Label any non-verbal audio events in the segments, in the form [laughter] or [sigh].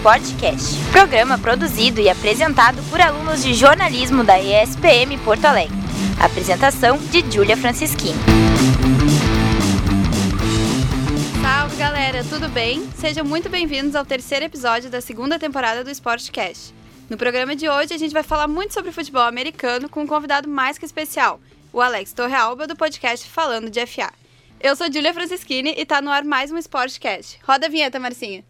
Sportcast, programa produzido e apresentado por alunos de jornalismo da ESPM Porto Alegre. Apresentação de Júlia Francischini. Salve galera, tudo bem? Sejam muito bem-vindos ao terceiro episódio da segunda temporada do Sportcast. No programa de hoje a gente vai falar muito sobre futebol americano com um convidado mais que especial, o Alex Torrealba do podcast Falando de FA. Eu sou Julia Francischini e tá no ar mais um Sportcast. Roda a vinheta, Marcinha.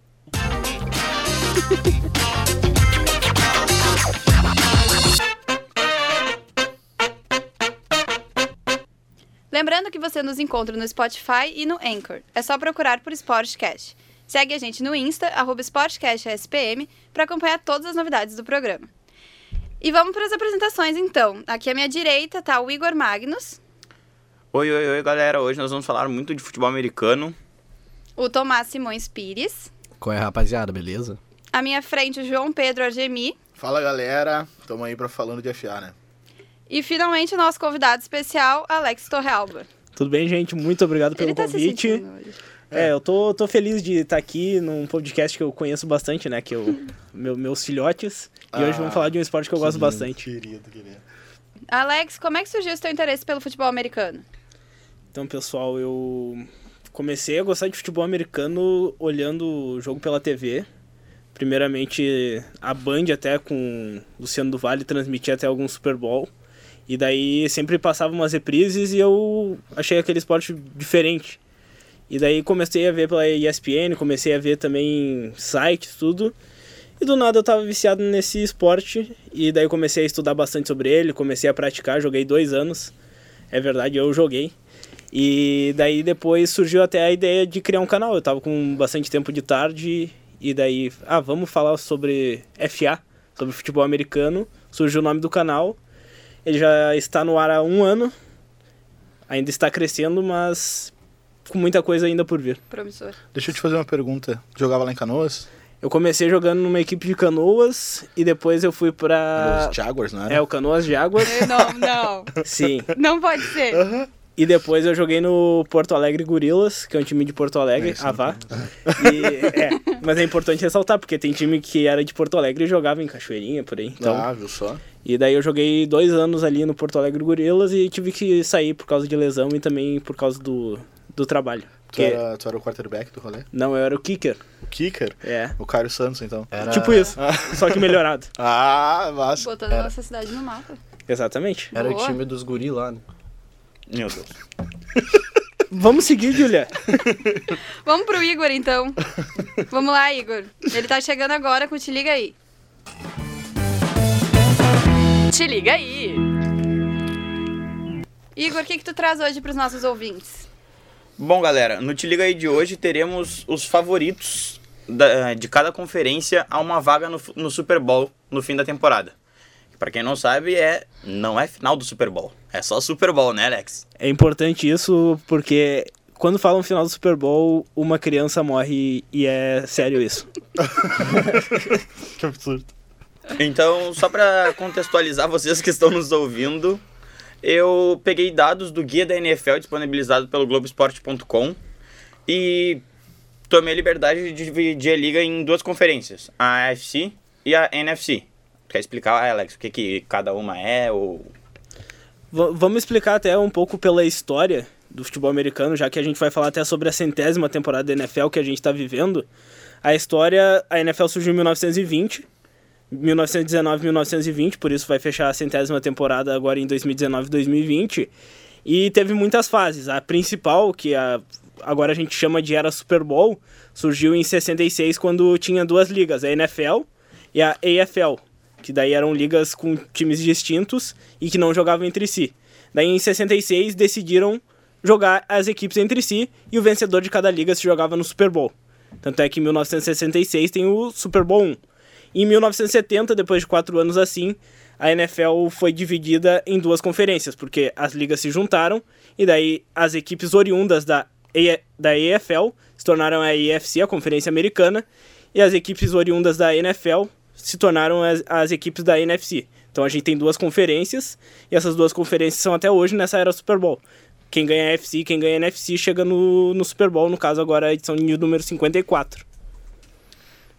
Lembrando que você nos encontra no Spotify e no Anchor. É só procurar por Sportcast. Segue a gente no Insta, arroba SportcastSPM, para acompanhar todas as novidades do programa. E vamos para as apresentações, então. Aqui à minha direita tá o Igor Magnus. Oi, oi, oi, galera. Hoje nós vamos falar muito de futebol americano. O Tomás Simões Pires. Qual é, rapaziada, beleza? À minha frente, o João Pedro Argemi. Fala, galera. Tamo aí pra falando de FA, né? E finalmente o nosso convidado especial, Alex Torrealba. Tudo bem, gente? Muito obrigado pelo Ele tá convite. se hoje. É, eu tô, tô feliz de estar aqui num podcast que eu conheço bastante, né? Que eu, [laughs] meu, meus filhotes. E hoje Ah, vamos falar de um esporte que eu gosto lindo, bastante. Querido, querido. Alex, como é que surgiu esse teu interesse pelo futebol americano? Então, pessoal, eu comecei a gostar de futebol americano olhando o jogo pela TV. Primeiramente, a Band até com Luciano do Vale transmitia até algum Super Bowl. E daí sempre passava umas reprises e eu achei aquele esporte diferente. E daí comecei a ver pela ESPN, comecei a ver também sites, tudo. E do nada eu tava viciado nesse esporte. E daí comecei a estudar bastante sobre ele, comecei a praticar, joguei dois anos. É verdade, eu joguei. E daí depois surgiu até a ideia de criar um canal. Eu tava com bastante tempo de tarde e daí, ah, vamos falar sobre FA, sobre futebol americano. Surgiu o nome do canal. Ele já está no ar há um ano. Ainda está crescendo, mas com muita coisa ainda por vir. Promissor. Deixa eu te fazer uma pergunta. Jogava lá em Canoas? Eu comecei jogando numa equipe de canoas e depois eu fui pra. Os Jaguars, não era? É, o Canoas de Águas. [laughs] Não, não. Sim. Não pode ser. E depois eu joguei no Porto Alegre Gorilas, que é um time de Porto Alegre, É, Avá. E, é, mas é importante ressaltar, porque tem time que era de Porto Alegre e jogava em Cachoeirinha, por aí. Então, Ah, viu só? E daí eu joguei dois anos ali no Porto Alegre Gorilas e tive que sair por causa de lesão e também por causa do, do trabalho. Tu Que- era, tu era o quarterback do rolê? Não, eu era o kicker. O kicker? É. O Caio Santos, então. Era, Tipo isso, só que melhorado. [laughs] Ah, massa. Botando a nossa cidade no mapa. Exatamente. Era Boa. o time dos guri lá, né? Meu Deus. Vamos seguir, Julia. [laughs] Vamos pro Igor, então. Vamos lá, Igor. Ele tá chegando agora com Te Liga Aí. Te liga aí! Igor, o que que tu traz hoje pros nossos ouvintes? Bom, galera, no Te Liga aí de hoje teremos os favoritos da- de cada conferência a uma vaga no, no Super Bowl no fim da temporada. Pra quem não sabe, é não é final do Super Bowl. É só Super Bowl, né, Alex? É importante isso porque quando falam final do Super Bowl, uma criança morre e é sério isso. [laughs] Que absurdo. Então, só pra contextualizar vocês que estão nos ouvindo, eu peguei dados do guia da NFL disponibilizado pelo Globoesporte.com e tomei a liberdade de dividir a liga em duas conferências, a AFC e a NFC. Quer explicar, Alex, o que, que cada uma é? Ou... V- vamos explicar até um pouco pela história do futebol americano, já que a gente vai falar até sobre a centésima temporada da NFL que a gente está vivendo. A história, a NFL surgiu em 1920, 1919 1920, por isso vai fechar a centésima temporada agora em 2019 2020. E teve muitas fases. A principal, que a, agora a gente chama de era Super Bowl, surgiu em 66 quando tinha duas ligas, a NFL e a AFL, que daí eram ligas com times distintos e que não jogavam entre si. Daí em 66 decidiram jogar as equipes entre si e o vencedor de cada liga se jogava no Super Bowl. Tanto é que em 1966 tem o Super Bowl 1. Em 1970, depois de quatro anos assim, a NFL foi dividida em duas conferências, porque as ligas se juntaram e daí as equipes oriundas da, A- da EFL se tornaram a EFC, a Conferência Americana, e as equipes oriundas da NFL se tornaram as, as equipes da NFC. Então a gente tem duas conferências e essas duas conferências são até hoje nessa era Super Bowl. Quem ganha a NFC, quem ganha a NFC chega no, no Super Bowl, no caso agora a edição de número 54.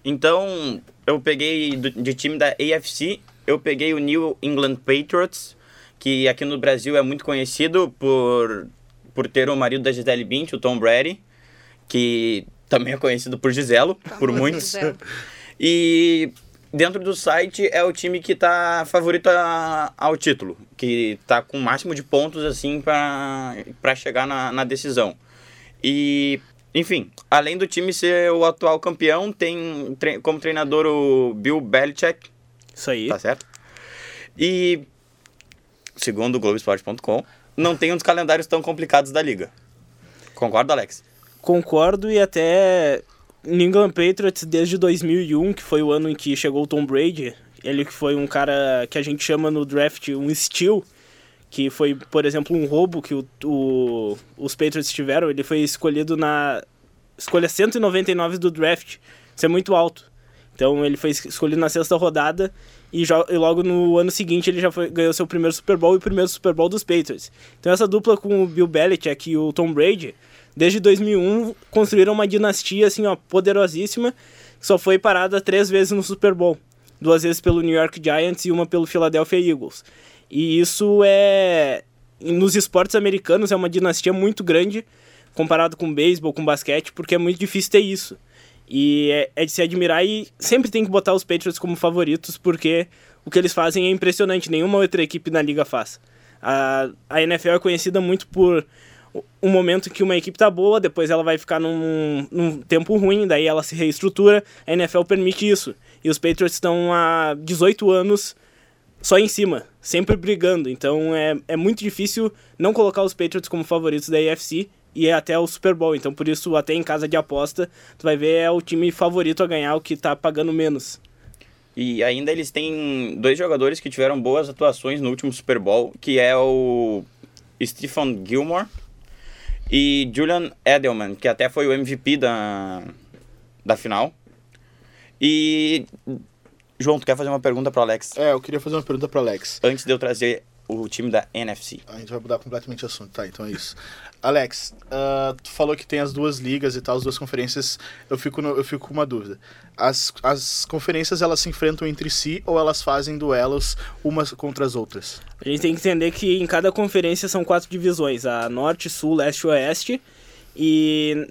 Então, eu peguei do- de time da AFC, eu peguei o New England Patriots, que aqui no Brasil é muito conhecido por, por ter o marido da Gisele Bündchen, o Tom Brady, que também é conhecido por Giselo, por Famoso muitos. Giselo. E dentro do site é o time que tá favorito a- ao título, que tá com o máximo de pontos assim para chegar na, na decisão. E, enfim, além do time ser o atual campeão, tem tre- como treinador o Bill Belichick, Isso aí. tá certo? E, segundo o Globoesporte.com, não tem um dos calendários tão complicados da liga. Concorda, Alex? Concordo e até New England Patriots desde 2001, que foi o ano em que chegou o Tom Brady, ele que foi um cara que a gente chama no draft um steal, que foi, por exemplo, um roubo que o, o- os Patriots tiveram, ele foi escolhido na escolha 199 do draft. Isso é muito alto. Então ele foi es- escolhido na sexta rodada e, e logo no ano seguinte ele já foi- ganhou seu primeiro Super Bowl e o primeiro Super Bowl dos Patriots. Então essa dupla com o Bill Belichick e o Tom Brady, desde 2001 construíram uma dinastia assim, ó, poderosíssima, que só foi parada três vezes no Super Bowl. Duas vezes pelo New York Giants e uma pelo Philadelphia Eagles. E isso é nos esportes americanos é uma dinastia muito grande comparado com beisebol, com basquete, porque é muito difícil ter isso. E é, é de se admirar e sempre tem que botar os Patriots como favoritos, porque o que eles fazem é impressionante, nenhuma outra equipe na liga faz. A, a NFL é conhecida muito por um momento que uma equipe tá boa, depois ela vai ficar num, num tempo ruim, daí ela se reestrutura, a NFL permite isso. E os Patriots estão há 18 anos só em cima, sempre brigando. Então é, é muito difícil não colocar os Patriots como favoritos da AFC e é até o Super Bowl. Então por isso, até em casa de aposta, tu vai ver é o time favorito a ganhar, o que tá pagando menos. E ainda eles têm dois jogadores que tiveram boas atuações no último Super Bowl, que é o Stephen Gilmore e Julian Edelman, que até foi o MVP da, da final. E João, tu quer fazer uma pergunta pro Alex É, eu queria fazer uma pergunta pro Alex. antes de eu trazer o time da NFC? A gente vai mudar completamente de assunto, tá? Então é isso. Alex, ah, tu falou que tem as duas ligas e tal, as duas conferências. Eu fico, no- eu fico com uma dúvida. As, as conferências elas se enfrentam entre si ou elas fazem duelos umas contra as outras? A gente tem que entender que em cada conferência são quatro divisões: a Norte, Sul, Leste e Oeste. E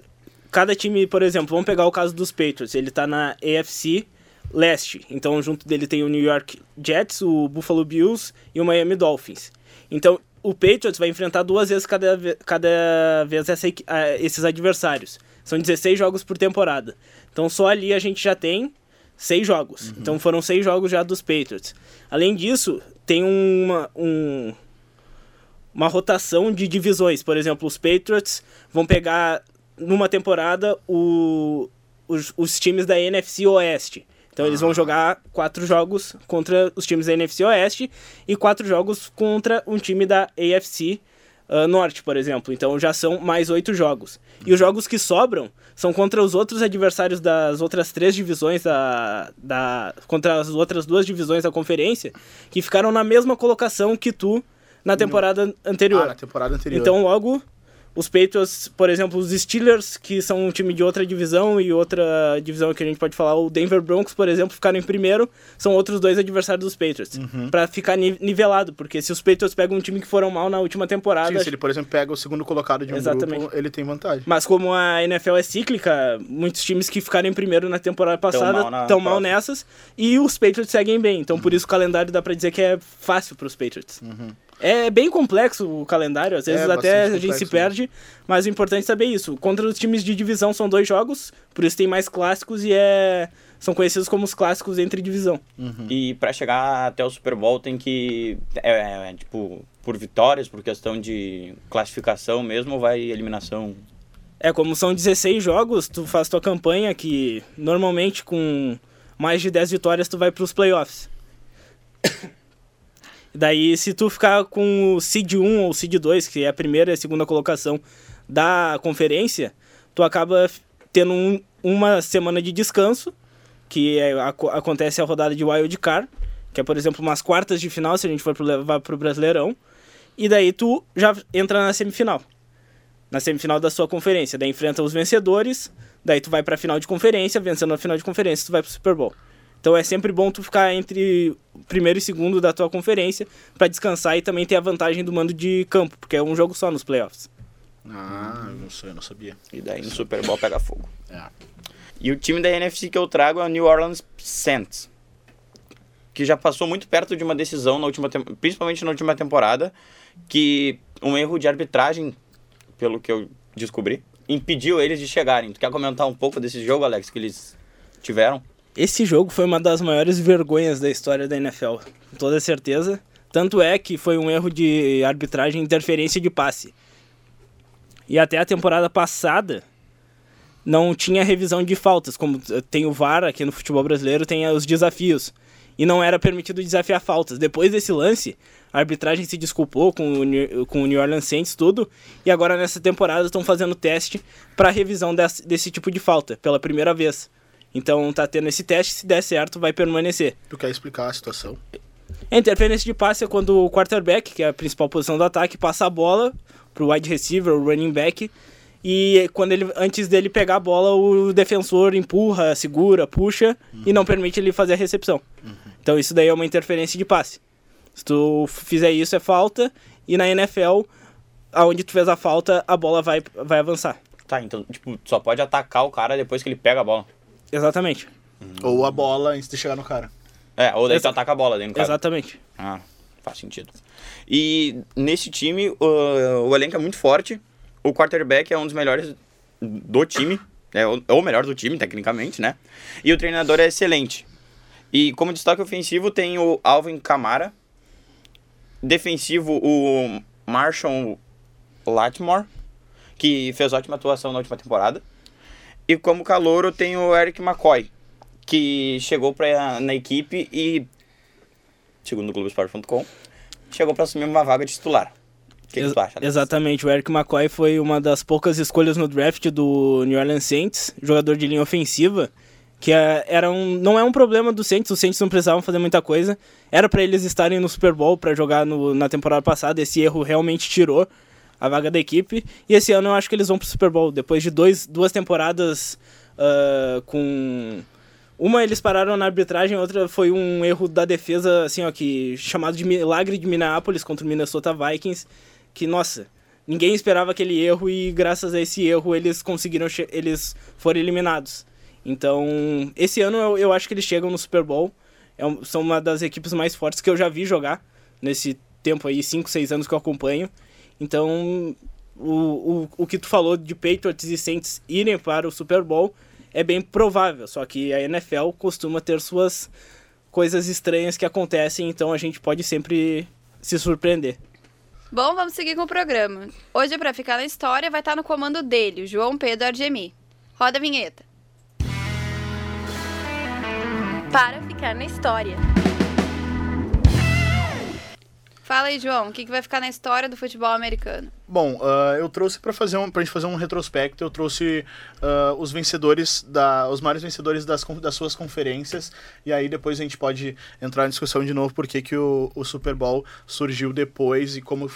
cada time, por exemplo, vamos pegar o caso dos Patriots, ele tá na AFC Leste. Então, junto dele tem o New York Jets, o Buffalo Bills e o Miami Dolphins. Então, o Patriots vai enfrentar duas vezes cada, cada vez essa esses adversários. São 16 jogos por temporada. Então, só ali a gente já tem seis jogos. Então, foram seis jogos já dos Patriots. Além disso, tem uma, um, uma rotação de divisões. Por exemplo, os Patriots vão pegar numa temporada o, os, os times da NFC Oeste. Então eles vão jogar quatro jogos contra os times da NFC Oeste e quatro jogos contra um time da AFC ah, Norte, por exemplo. Então já são mais oito jogos. E os jogos que sobram são contra os outros adversários das outras três divisões da, da contra as outras duas divisões da conferência que ficaram na mesma colocação que tu na temporada anterior. Ah, na temporada anterior. Então, logo, os Patriots, por exemplo, os Steelers, que são um time de outra divisão, e outra divisão que a gente pode falar, o Denver Broncos, por exemplo, ficaram em primeiro, são outros dois adversários dos Patriots. Uhum. Pra ficar ni- nivelado, porque se os Patriots pegam um time que foram mal na última temporada. Sim, se ele, por exemplo, pega o segundo colocado de um Exatamente. grupo, ele tem vantagem. Mas como a NFL é cíclica, muitos times que ficaram em primeiro na temporada passada mal na estão mal nessas, e os Patriots seguem bem. Então, por isso o calendário dá pra dizer que é fácil pros Patriots. É bem complexo o calendário, às vezes É até a gente se né? perde, mas o importante é saber isso. Contra os times de divisão são dois jogos, por isso tem mais clássicos e é são conhecidos como os clássicos entre divisão. E pra chegar até o Super Bowl tem que. É, é, tipo, por vitórias, por questão de classificação mesmo, ou vai eliminação? É, como são 16 jogos, tu faz tua campanha que normalmente com mais de 10 vitórias tu vai pros playoffs. Daí, se tu ficar com o Seed 1 ou Seed 2, que é a primeira e a segunda colocação da conferência, tu acaba tendo um- uma semana de descanso, que é, aco- acontece a rodada de Wild Card, que é, por exemplo, umas quartas de final, se a gente for pro, levar pro Brasileirão, e daí tu já entra na semifinal. na semifinal da sua conferência. Daí enfrenta os vencedores, daí tu vai pra final de conferência, vencendo a final de conferência, tu vai pro Super Bowl. Então é sempre bom tu ficar entre o primeiro e segundo da tua conferência pra descansar e também ter a vantagem do mando de campo, porque é um jogo só nos playoffs. Ah, eu não sei, eu não sabia. E daí no Super Bowl pega fogo. É. E o time da NFC que eu trago é o New Orleans Saints. Que já passou muito perto de uma decisão, na última principalmente na última temporada, que um erro de arbitragem, pelo que eu descobri, impediu eles de chegarem. Tu quer comentar um pouco desse jogo, Alex, que eles tiveram? Esse jogo foi uma das maiores vergonhas da história da NFL, com toda certeza. Tanto é que foi um erro de arbitragem, interferência de passe. E até a temporada passada não tinha revisão de faltas, como tem o VAR aqui no futebol brasileiro, tem os desafios. E não era permitido desafiar faltas. Depois desse lance, a arbitragem se desculpou com o, com o New Orleans Saints, tudo. E agora nessa temporada estão fazendo teste para revisão desse, desse tipo de falta, pela primeira vez. Então tá tendo esse teste, se der certo, vai permanecer. Tu quer explicar a situação? A interferência de passe é quando o quarterback, que é a principal posição do ataque, passa a bola pro wide receiver, o running back, e quando ele antes dele pegar a bola, o defensor empurra, segura, puxa e não permite ele fazer a recepção. Então isso daí é uma interferência de passe. Se tu fizer isso é falta e na NFL, aonde tu fez a falta, a bola vai vai avançar. Tá, então, tipo, só pode atacar o cara depois que ele pega a bola. Exatamente. Ou a bola antes de chegar no cara. É, ou daí tu Exa- ataca a bola dentro do cara. Exatamente. Ah, faz sentido. E nesse time, o, o elenco é muito forte. O quarterback é um dos melhores do time. É o, é o melhor do time, tecnicamente, né? E o treinador é excelente. E como destaque ofensivo tem o Alvin Kamara. Defensivo, o Marshall Lattimore, que fez ótima atuação na última temporada. E como calouro tem o Eric McCoy, que chegou pra, na equipe e segundo o Globoesporte.com, chegou para assumir uma vaga de titular. O que, que Ex- tu acha? Alex? Exatamente, o Eric McCoy foi uma das poucas escolhas no draft do New Orleans Saints, jogador de linha ofensiva, que é- era um, não é um problema do Saints, os Saints não precisavam fazer muita coisa, era para eles estarem no Super Bowl para jogar no- na temporada passada, esse erro realmente tirou a vaga da equipe, e esse ano eu acho que eles vão pro Super Bowl, depois de dois, duas temporadas ah, com... Uma eles pararam na arbitragem, outra foi um erro da defesa, assim, ó, que chamado de milagre de Minneapolis contra o Minnesota Vikings, que, nossa, ninguém esperava aquele erro e graças a esse erro eles conseguiram, eles foram eliminados. Então, esse ano eu, eu acho que eles chegam no Super Bowl, é um- são uma das equipes mais fortes que eu já vi jogar nesse tempo aí, 5, 6 anos que eu acompanho. Então, o, o, o que tu falou de Patriots e Saints irem para o Super Bowl é bem provável, só que a NFL costuma ter suas coisas estranhas que acontecem, então a gente pode sempre se surpreender. Bom, vamos seguir com o programa. Hoje, pra ficar na história, vai estar no comando dele, o João Pedro Argemi. Roda a vinheta. Para ficar na história. Fala aí, João, o que, que vai ficar na história do futebol americano? Bom, ah, eu trouxe para fazer um, pra gente fazer um retrospecto, eu trouxe ah, os vencedores, da, os maiores vencedores das, das suas conferências, e aí depois a gente pode entrar em discussão de novo por que o, o Super Bowl surgiu depois e como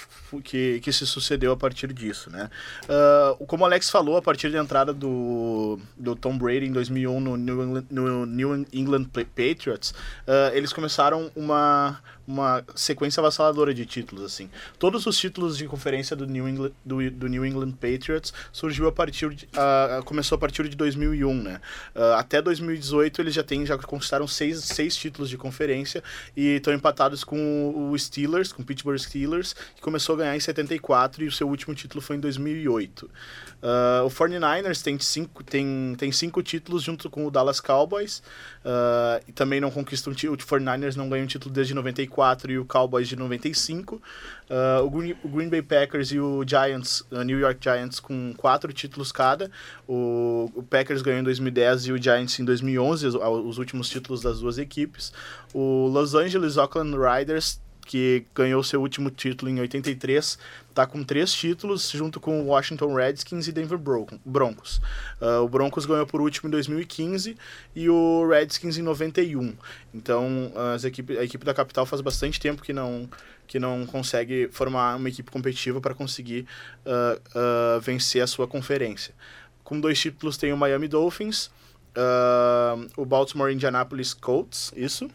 que, que se sucedeu a partir disso, né? Ah, como o Alex falou, a partir da entrada do, do Tom Brady em 2001 no New England, no New England Pa- Patriots, eles começaram uma, uma sequência avassaladora de títulos, assim. Todos os títulos de conferência do New England, do, do New England Patriots surgiu a partir de, ah, começou a partir de 2001, né? Ah, até 2018 eles já têm, já conquistaram seis, seis títulos de conferência e estão empatados com o Steelers, com o Pittsburgh Steelers, que começou a ganhar em 74 e o seu último título foi em 2008. Ah, o 49ers tem cinco, tem, tem cinco títulos junto com o Dallas Cowboys ah, e também não conquista um título. O 49ers não ganha um título desde 94 e o Cowboys de 95. Ah, o, Green, o Green Bay Packers e o Giants, uh, New York Giants, com quatro títulos cada. O, o Packers ganhou em 2010 e o Giants em 2011, os, os últimos títulos das duas equipes. O Los Angeles Oakland Riders que ganhou seu último título em 83, tá com três títulos, junto com o Washington Redskins e Denver Bron- Broncos. Ah, o Broncos ganhou por último em 2015 e o Redskins em 91. Então, as equipe, a equipe da capital faz bastante tempo que não, que não consegue formar uma equipe competitiva para conseguir ah, ah, vencer a sua conferência. Com dois títulos tem o Miami Dolphins, o Baltimore Indianapolis Colts, isso?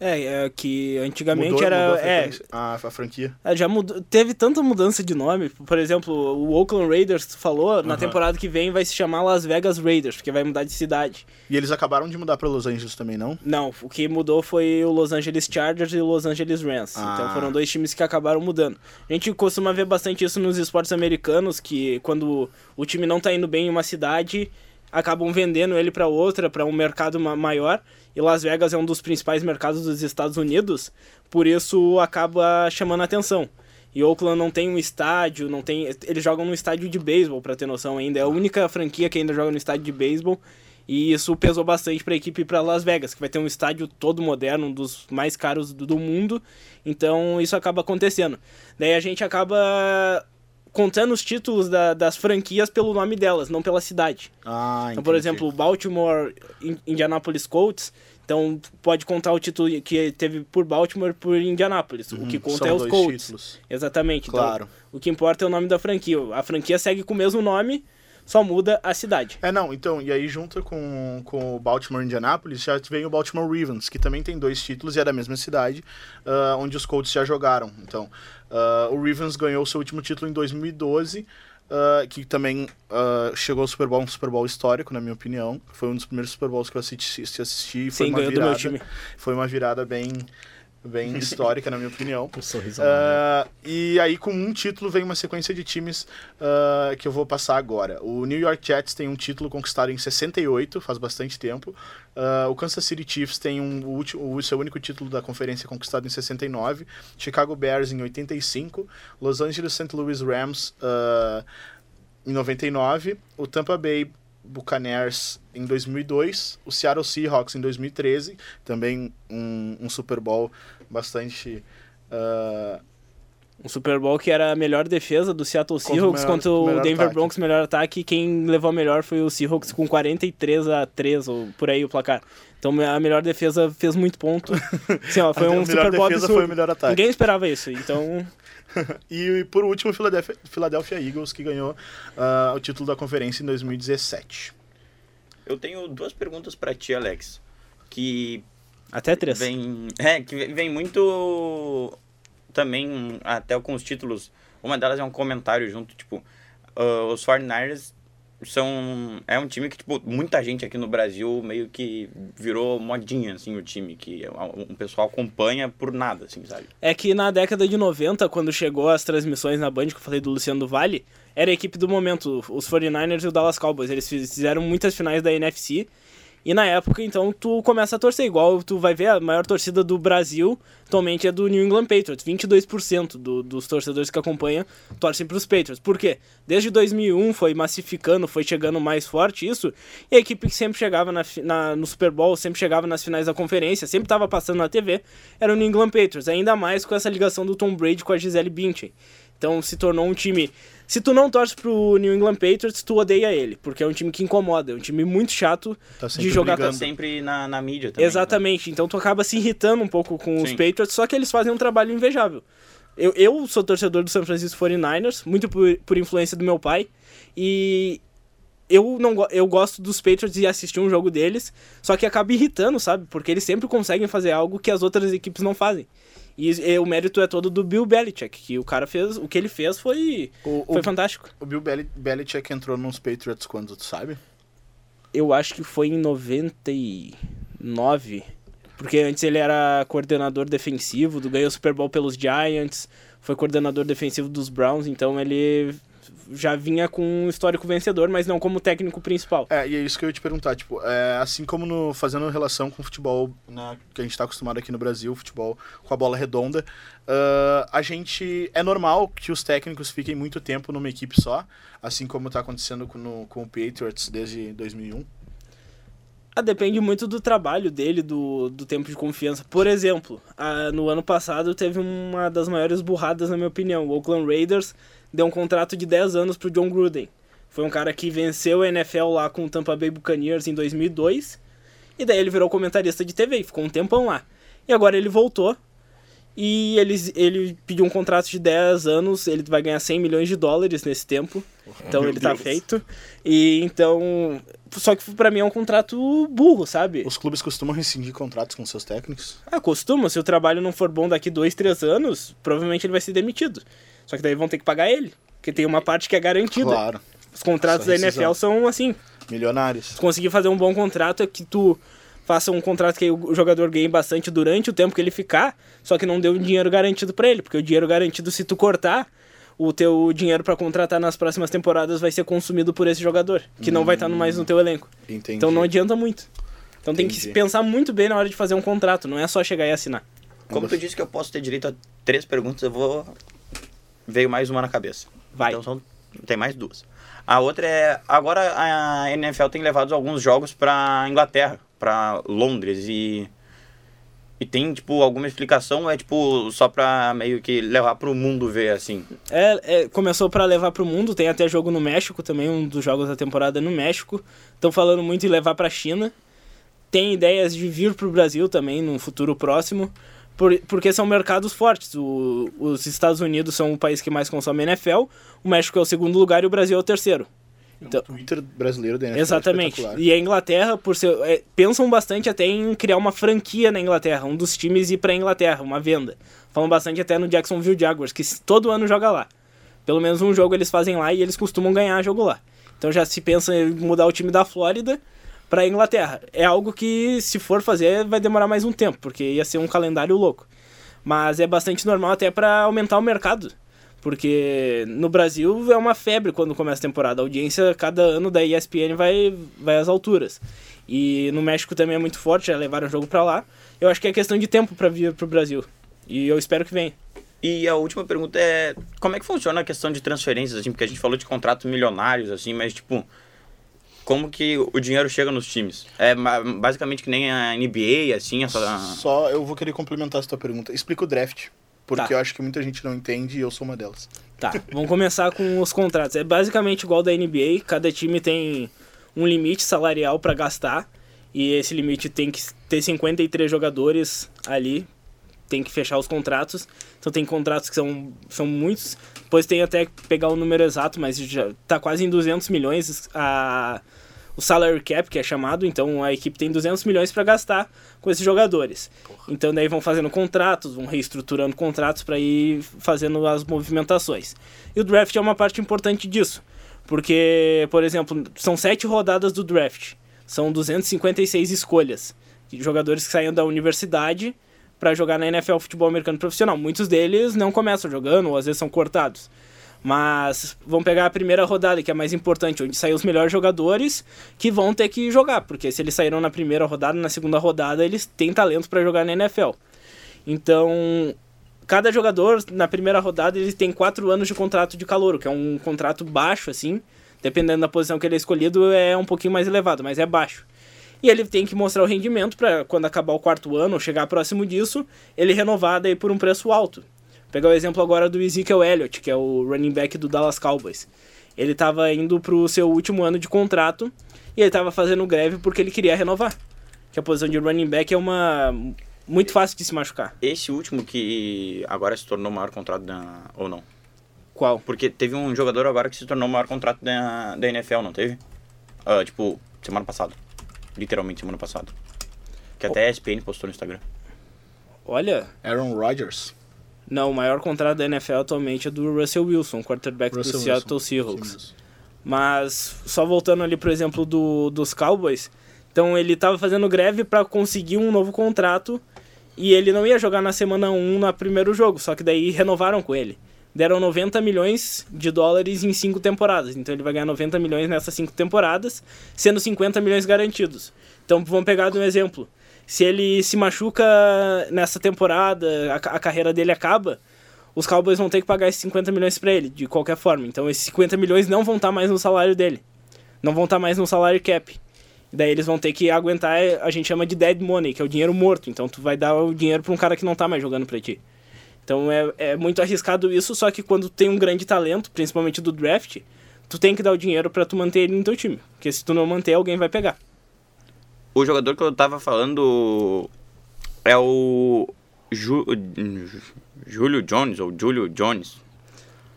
É, é que antigamente Mudou- era. mudou a é, a, a franquia. É, já mudou, teve tanta mudança de nome. Por exemplo, o Oakland Raiders falou, na Aham. temporada que vem vai se chamar Las Vegas Raiders, porque vai mudar de cidade. E eles acabaram de mudar para Los Angeles também, não? Não, o que mudou foi o Los Angeles Chargers e o Los Angeles Rams. Ah. Então foram dois times que acabaram mudando. A gente costuma ver bastante isso nos esportes americanos, que quando o time não tá indo bem em uma cidade, acabam vendendo ele para outra, para um mercado ma- maior. E Las Vegas é um dos principais mercados dos Estados Unidos, por isso acaba chamando a atenção. E Oakland não tem um estádio, não tem, eles jogam no estádio de beisebol, para ter noção ainda. É a única franquia que ainda joga no estádio de beisebol. E isso pesou bastante para a equipe para Las Vegas, que vai ter um estádio todo moderno, um dos mais caros do mundo. Então isso acaba acontecendo. Daí a gente acaba contando os títulos da- das franquias pelo nome delas, não pela cidade. Ah, Então, por entendi. exemplo, o Baltimore In- Indianapolis Colts, então pode contar o título que teve por Baltimore e por Indianapolis. O que Uhum, conta são é os Colts. títulos. Exatamente. Então, Claro. o que importa é o nome da franquia. A franquia segue com o mesmo nome, só muda a cidade. É, não, então, e aí junto com, com o Baltimore Indianapolis, já vem o Baltimore Ravens, que também tem dois títulos e é da mesma cidade, ah, onde os Colts já jogaram. Então, ah, o Ravens ganhou seu último título em 2012, ah, que também ah, chegou ao Super Bowl, um Super Bowl histórico, na minha opinião. Foi um dos primeiros Super Bowls que eu assisti, assisti foi Sim, uma virada. time. Foi uma virada bem, bem histórica, na minha opinião. [laughs] Um sorriso. Ah, e aí, com um título, vem uma sequência de times ah, que eu vou passar agora. O New York Jets tem um título conquistado em 68, faz bastante tempo. Ah, o Kansas City Chiefs tem um, o, último, o seu único título da conferência conquistado em 69. Chicago Bears em 85. Los Angeles St. Louis Rams em 99. O Tampa Bay Buccaneers em 2002, o Seattle Seahawks em 2013, também um, um Super Bowl bastante ah, Um Super Bowl que era a melhor defesa do Seattle Contra o Seahawks melhor- contra o Denver ataque. Broncos, melhor ataque. E quem levou a melhor foi o Seahawks com 43 a 3, ou por aí o placar. Então a melhor defesa fez muito ponto. [laughs] Sim, ó, foi a um melhor Super Bowl defesa absurdo. foi o melhor ataque. Ninguém esperava isso. Então, [laughs] E, por último, o Philadelphia, Philadelphia Eagles, que ganhou ah, o título da conferência em 2017. Eu tenho duas perguntas pra ti, Alex. Que até 3. vem, é, que vem muito também até com os títulos. Uma delas é um comentário junto, tipo, ah, os 49ers são é um time que tipo muita gente aqui no Brasil meio que virou modinha assim o time que um pessoal acompanha por nada assim sabe É que na década de 90, quando chegou as transmissões na Band, que eu falei do Luciano do Vale, era a equipe do momento, os 49ers e o Dallas Cowboys. Eles fizeram muitas finais da NFC. E na época, então, tu começa a torcer. Igual tu vai ver, a maior torcida do Brasil atualmente é do New England Patriots. 22% do, dos torcedores que acompanham torcem pros Patriots. Por quê? Desde 2001 foi massificando, foi chegando mais forte isso. E a equipe que sempre chegava na, na- no Super Bowl, sempre chegava nas finais da conferência, sempre estava passando na TV, era o New England Patriots. Ainda mais com essa ligação do Tom Brady com a Gisele Bündchen. Então se tornou um time. Se tu não torce pro New England Patriots, tu odeia ele, porque é um time que incomoda, é um time muito chato Tá de jogar tá brigando. sempre na, na mídia também né? Exatamente. Então tu acaba se irritando um pouco com os Sim. Patriots, só que eles fazem um trabalho invejável. Eu, eu sou torcedor do San Francisco 49ers, muito por, por influência do meu pai, e eu não eu gosto dos Patriots e assistir um jogo deles, só que acaba irritando, sabe? Porque eles sempre conseguem fazer algo que as outras equipes não fazem. E, e o mérito é todo do Bill Belichick, que o cara fez, o que ele fez foi O, foi o, fantástico. o Bill Beli- Belichick entrou nos Patriots quando, tu sabe? Eu acho que foi em 99. Porque antes ele era coordenador defensivo, do ganhou o Super Bowl pelos Giants, foi coordenador defensivo dos Browns, então ele já vinha com um histórico vencedor, mas não como técnico principal. É, e é isso que eu ia te perguntar, tipo, é, assim como no, fazendo relação com o futebol né, que a gente tá acostumado aqui no Brasil, futebol com a bola redonda, ah, a gente, é normal que os técnicos fiquem muito tempo numa equipe só, assim como tá acontecendo com, no, com o Patriots desde 2001. Ah, depende muito do trabalho dele, do, do tempo de confiança. Por exemplo, ah, no ano passado teve uma das maiores burradas, na minha opinião. O Oakland Raiders deu um contrato de 10 anos pro John Gruden. Foi um cara que venceu a NFL lá com o Tampa Bay Buccaneers em 2002. E daí ele virou comentarista de TV, ficou um tempão lá. E agora ele voltou e ele, ele pediu um contrato de 10 anos, ele vai ganhar 100 milhões de dólares nesse tempo. Então ele tá Deus. feito. E então. Só que pra mim é um contrato burro, sabe? Os clubes costumam rescindir contratos com seus técnicos? Ah, costuma. Se o trabalho não for bom daqui dois, três anos, provavelmente ele vai ser demitido. Só que daí vão ter que pagar ele. Porque tem uma parte que é garantida. Claro. Os contratos da. NFL são assim. Milionários. Se conseguir fazer um bom contrato é que tu faça um contrato que o jogador ganhe bastante durante o tempo que ele ficar, só que não dê um dinheiro garantido pra ele, porque o dinheiro garantido se tu cortar, o teu dinheiro pra contratar nas próximas temporadas vai ser consumido por esse jogador, que não vai estar mais no teu elenco. Entendi. Então não adianta muito. Então tem que Entendi. pensar muito bem na hora de fazer um contrato, não é só chegar e assinar. Como tu disse que eu posso ter direito a três perguntas, eu vou. Veio mais uma na cabeça. Vai. Então são... tem mais duas. A outra é. Agora a NFL tem levado alguns jogos pra Inglaterra, pra Londres e. E tem, tipo, alguma explicação é, tipo, só pra meio que levar pro mundo ver, assim? É, é, começou pra levar pro mundo, tem até jogo no México também, um dos jogos da temporada no México. Estão falando muito em levar pra China. Tem ideias de vir pro Brasil também no futuro próximo, por, porque são mercados fortes. O- os Estados Unidos são o país que mais consome NFL, o México é o segundo lugar e o Brasil é o terceiro. Então, O Twitter brasileiro da NFL é Exatamente. E a Inglaterra, por ser. é, pensam bastante até em criar uma franquia na Inglaterra, um dos times ir pra Inglaterra, uma venda. Falam bastante até no Jacksonville Jaguars, que todo ano joga lá. Pelo menos um jogo eles fazem lá e eles costumam ganhar jogo lá. Então já se pensa em mudar o time da Flórida pra Inglaterra. É algo que, se for fazer, vai demorar mais um tempo, porque ia ser um calendário louco. Mas é bastante normal até pra aumentar o mercado. Porque no Brasil é uma febre quando começa a temporada. A audiência cada ano da ESPN vai, vai às alturas. E no México também é muito forte, já levaram o jogo pra lá. Eu acho que é questão de tempo pra vir pro Brasil. E eu espero que venha. E a última pergunta é: como é que funciona a questão de transferências, assim? Porque a gente falou de contratos milionários, assim, mas, tipo, como que o dinheiro chega nos times? É basicamente que nem a NBA, assim, essa. Só eu vou querer complementar essa tua pergunta. Explica o draft. Porque Tá. eu acho que muita gente não entende e eu sou uma delas. Tá, vamos começar com os contratos. É basicamente igual da NBA, cada time tem um limite salarial para gastar e esse limite tem que ter 53 jogadores ali, tem que fechar os contratos. Então tem contratos que são, são muitos. Depois tem até que pegar o número exato, mas já tá quase em 200 milhões a o salary cap, que é chamado, então a equipe tem 200 milhões para gastar com esses jogadores. Então daí vão fazendo contratos, vão reestruturando contratos para ir fazendo as movimentações. E o draft é uma parte importante disso, porque, por exemplo, são sete rodadas do draft, são 256 escolhas, de jogadores que saem da universidade para jogar na NFL futebol americano profissional. Muitos deles não começam jogando, ou às vezes são cortados. Mas vamos pegar a primeira rodada, que é a mais importante, onde saem os melhores jogadores que vão ter que jogar, porque se eles saíram na primeira rodada, na segunda rodada, eles têm talento para jogar na NFL. Então, cada jogador na primeira rodada ele tem quatro anos de contrato de calor, que é um contrato baixo, assim, dependendo da posição que ele é escolhido, é um pouquinho mais elevado, mas é baixo. E ele tem que mostrar o rendimento para quando acabar o quarto ano ou chegar próximo disso, ele renovar daí por um preço alto. Vou pegar o exemplo agora do Ezekiel Elliott, que é o running back do Dallas Cowboys. Ele estava indo para o seu último ano de contrato e ele estava fazendo greve porque ele queria renovar. Que a posição de running back é uma muito fácil de se machucar. Esse último que agora se tornou o maior contrato da. ou não? Qual? Porque teve um jogador agora que se tornou o maior contrato da, da NFL, não teve? Ah, tipo, semana passada. Literalmente semana passada. Que até a ESPN postou no Instagram. Olha, Aaron Rodgers. Não, o maior contrato da NFL atualmente é do Russell Wilson, quarterback Russell do Seattle Wilson. Seahawks. Mas só voltando ali pro exemplo do, dos Cowboys, então ele tava fazendo greve para conseguir um novo contrato e ele não ia jogar na semana 1 no primeiro jogo, só que daí renovaram com ele. Deram 90 milhões de dólares em cinco temporadas, então ele vai ganhar 90 milhões nessas cinco temporadas, sendo 50 milhões garantidos. Então vamos pegar de um exemplo. Se ele se machuca nessa temporada, a, a carreira dele acaba, os Cowboys vão ter que pagar esses 50 milhões pra ele, de qualquer forma. Então esses 50 milhões não vão estar mais no salário dele. Não vão estar mais no salário cap. Daí eles vão ter que aguentar, a gente chama de dead money, que é o dinheiro morto. Então tu vai dar o dinheiro pra um cara que não tá mais jogando pra ti. Então é, é muito arriscado isso, só que quando tem um grande talento, principalmente do draft, tu tem que dar o dinheiro pra tu manter ele no teu time. Porque se tu não manter, alguém vai pegar. O jogador que eu tava falando é o Ju... Júlio Jones, ou Julio Jones,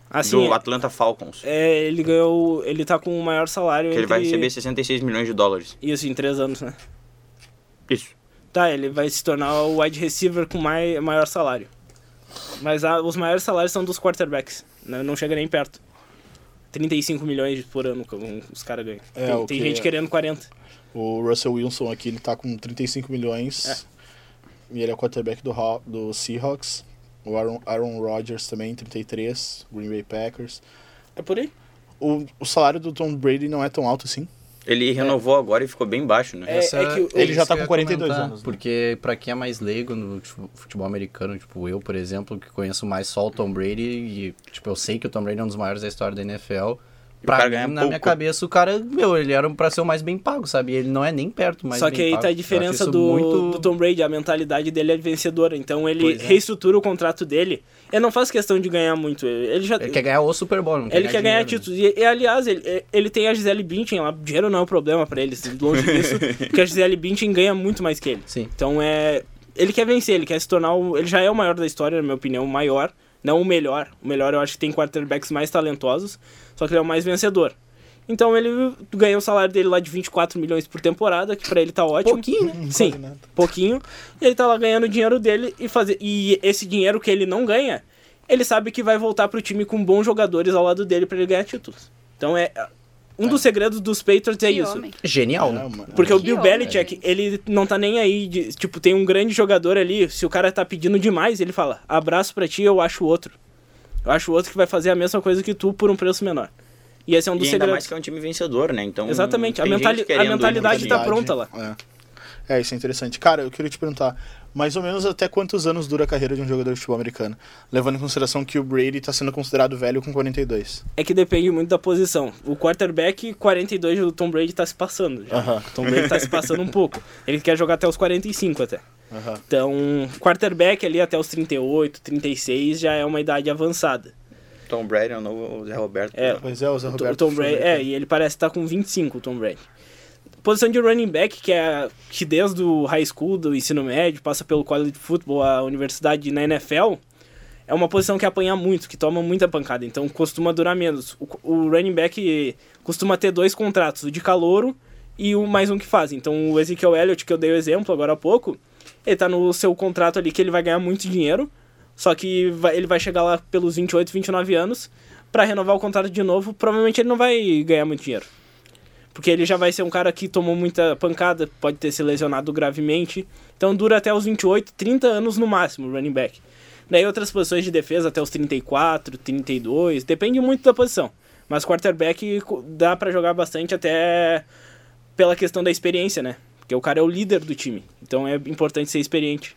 Assim, do Atlanta Falcons. é, ele ganhou. Ele tá com o maior salário Que ele entre... vai receber 66 milhões de dólares. Isso, em três anos, né? Isso. Tá, ele vai se tornar o wide receiver com mai, maior salário. Mas a- os maiores salários são dos quarterbacks. Né? Não chega nem perto. 35 milhões por ano que os caras ganham. É, tem tem gente é- querendo 40. O Russell Wilson aqui, ele tá com 35 milhões. E ele é o quarterback do, do Seahawks. O Aaron, Aaron Rodgers também, 33. Green Bay Packers. É por aí. O, o salário do Tom Brady não é tão alto assim. Ele renovou agora e ficou bem baixo, né? É, Essa- é que o- ele já tá com ia 42 comentar, anos, né? Porque pra quem é mais leigo no futebol americano, tipo eu, por exemplo, que conheço mais só o Tom Brady e, tipo, eu sei que o Tom Brady é um dos maiores da história da NFL. O Pra cara mim, ganha na minha pouco. cabeça, o cara, meu, ele era pra ser o mais bem pago, sabe? Ele não é nem perto mais Só bem que aí pago. tá a diferença do, muito- do Tom Brady, a mentalidade dele é vencedora. Então ele é. reestrutura o contrato dele. Ele não faz questão de ganhar muito. Ele já. Ele quer ganhar o Super Bowl, não Ele quer ganhar dinheiro, né? títulos. E, e, aliás, ele, ele tem a Gisele Bündchen lá. Dinheiro não é um problema pra eles, longe disso. [laughs] porque a Gisele Bündchen ganha muito mais que ele. Sim. Então é. Ele quer vencer, ele quer se tornar. O, ele já é o maior da história, na minha opinião, o maior. Não o melhor. O melhor eu acho que tem quarterbacks mais talentosos. Só que ele é o mais vencedor. Então ele ganha o salário dele lá de 24 milhões por temporada, que pra ele tá ótimo. Pouquinho, né? Sim, pouquinho. E ele tá lá ganhando o dinheiro dele e fazer. E esse dinheiro que ele não ganha, ele sabe que vai voltar pro time com bons jogadores ao lado dele pra ele ganhar títulos. Então é. Um dos segredos dos Patriots é Que isso. homem. Genial, né? Porque o Que Bill homem, Belichick, ele não tá nem aí de, tipo, tem um grande jogador ali, se o cara tá pedindo demais, ele fala: "Abraço pra ti, eu acho outro". Eu acho outro que vai fazer a mesma coisa que tu por um preço menor. E esse é um E dos ainda segredos. mais que é um time vencedor, né? Então, Exatamente, a mentali- a ir mentalidade tá pronta lá. É. é, isso é interessante. Cara, eu queria te perguntar, mais ou menos até quantos anos dura a carreira de um jogador de futebol americano? Levando em consideração que o Brady tá sendo considerado velho com 42. É que depende muito da posição. O quarterback 42 do Tom Brady tá se passando. já. Aham. O Tom Brady tá se passando um [laughs] pouco. Ele quer jogar até os 45 até. Aham. Então, quarterback ali até os 38, 36 já é uma idade avançada. Tom Brady é o novo Zé Roberto. É. Pois é, o Zé Roberto. o Tom Brady, é, e ele parece estar com 25, o Tom Brady. Posição de running back, que é que desde o high school, do ensino médio, passa pelo college football, a universidade na NFL, é uma posição que apanha muito, que toma muita pancada, então costuma durar menos. O, o running back costuma ter dois contratos, o de calouro e o mais um que faz. Então o Ezekiel Elliott, que eu dei o exemplo agora há pouco, ele tá no seu contrato ali que ele vai ganhar muito dinheiro, só que vai- ele vai chegar lá pelos 28, 29 anos pra renovar o contrato de novo. Provavelmente ele não vai ganhar muito dinheiro. Porque ele já vai ser um cara que tomou muita pancada, pode ter se lesionado gravemente. Então dura até os 28, 30 anos no máximo running back. Daí outras posições de defesa até os 34, 32, depende muito da posição. Mas quarterback dá pra jogar bastante até pela questão da experiência, né? Porque o cara é o líder do time. Então é importante ser experiente.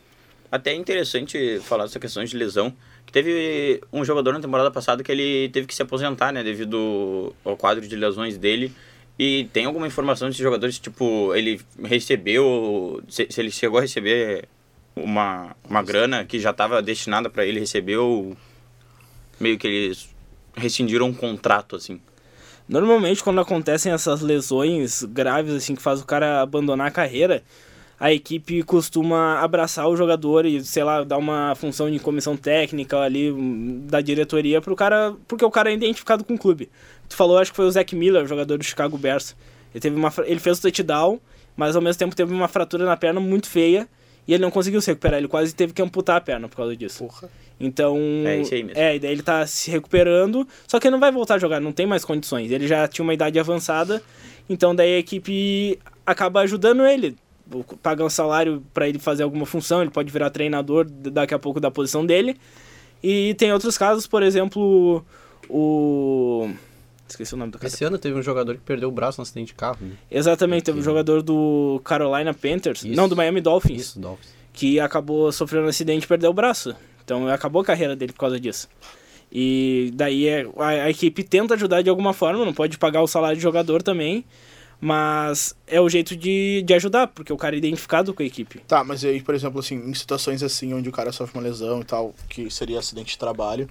Até é interessante falar dessa questão de lesão. Que teve um jogador na temporada passada que ele teve que se aposentar, né? Devido ao quadro de lesões dele. E tem alguma informação desses jogadores, tipo, ele recebeu. Se, se ele chegou a receber uma, uma grana que já estava destinada para ele receber ou meio que eles rescindiram um contrato, assim. Normalmente, quando acontecem essas lesões graves, assim, que faz o cara abandonar a carreira, a equipe costuma abraçar o jogador e, sei lá, dar uma função de comissão técnica ali hum, da diretoria pro cara, porque o cara é identificado com o clube. Tu falou, acho que foi o Zach Miller, o jogador do Chicago Bears. Ele, teve uma, ele fez o touchdown, mas ao mesmo tempo teve uma fratura na perna muito feia e ele não conseguiu se recuperar. Ele quase teve que amputar a perna por causa disso. Porra. Então. É isso aí mesmo. É, e daí ele tá se recuperando, só que ele não vai voltar a jogar, não tem mais condições. Ele já tinha uma idade avançada, então daí a equipe acaba ajudando ele. Paga um salário para ele fazer alguma função, ele pode virar treinador daqui a pouco da posição dele. E tem outros casos, por exemplo, o. Esqueci o nome do cara. Esse ano teve um jogador que perdeu o braço no acidente de carro. Né? Exatamente, teve um jogador do Carolina Panthers, Isso. não, do Miami Dolphins, Isso, Dolphins. que acabou sofrendo um acidente e perdeu o braço. Então acabou a carreira dele por causa disso. E daí é, a, a equipe tenta ajudar de alguma forma, não pode pagar o salário de jogador também, Mas é o jeito de, de ajudar, porque o cara é identificado com a equipe. Tá, mas aí, por exemplo, assim, em situações assim, onde o cara sofre uma lesão e tal, que seria acidente de trabalho.